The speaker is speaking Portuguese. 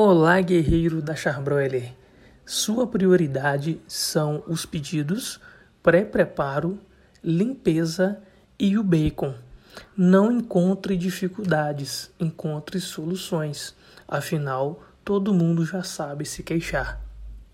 Olá, guerreiro da Charbroiler. Sua prioridade são os pedidos, pré-preparo, limpeza e o bacon. Não encontre dificuldades, encontre soluções. Afinal, todo mundo já sabe se queixar.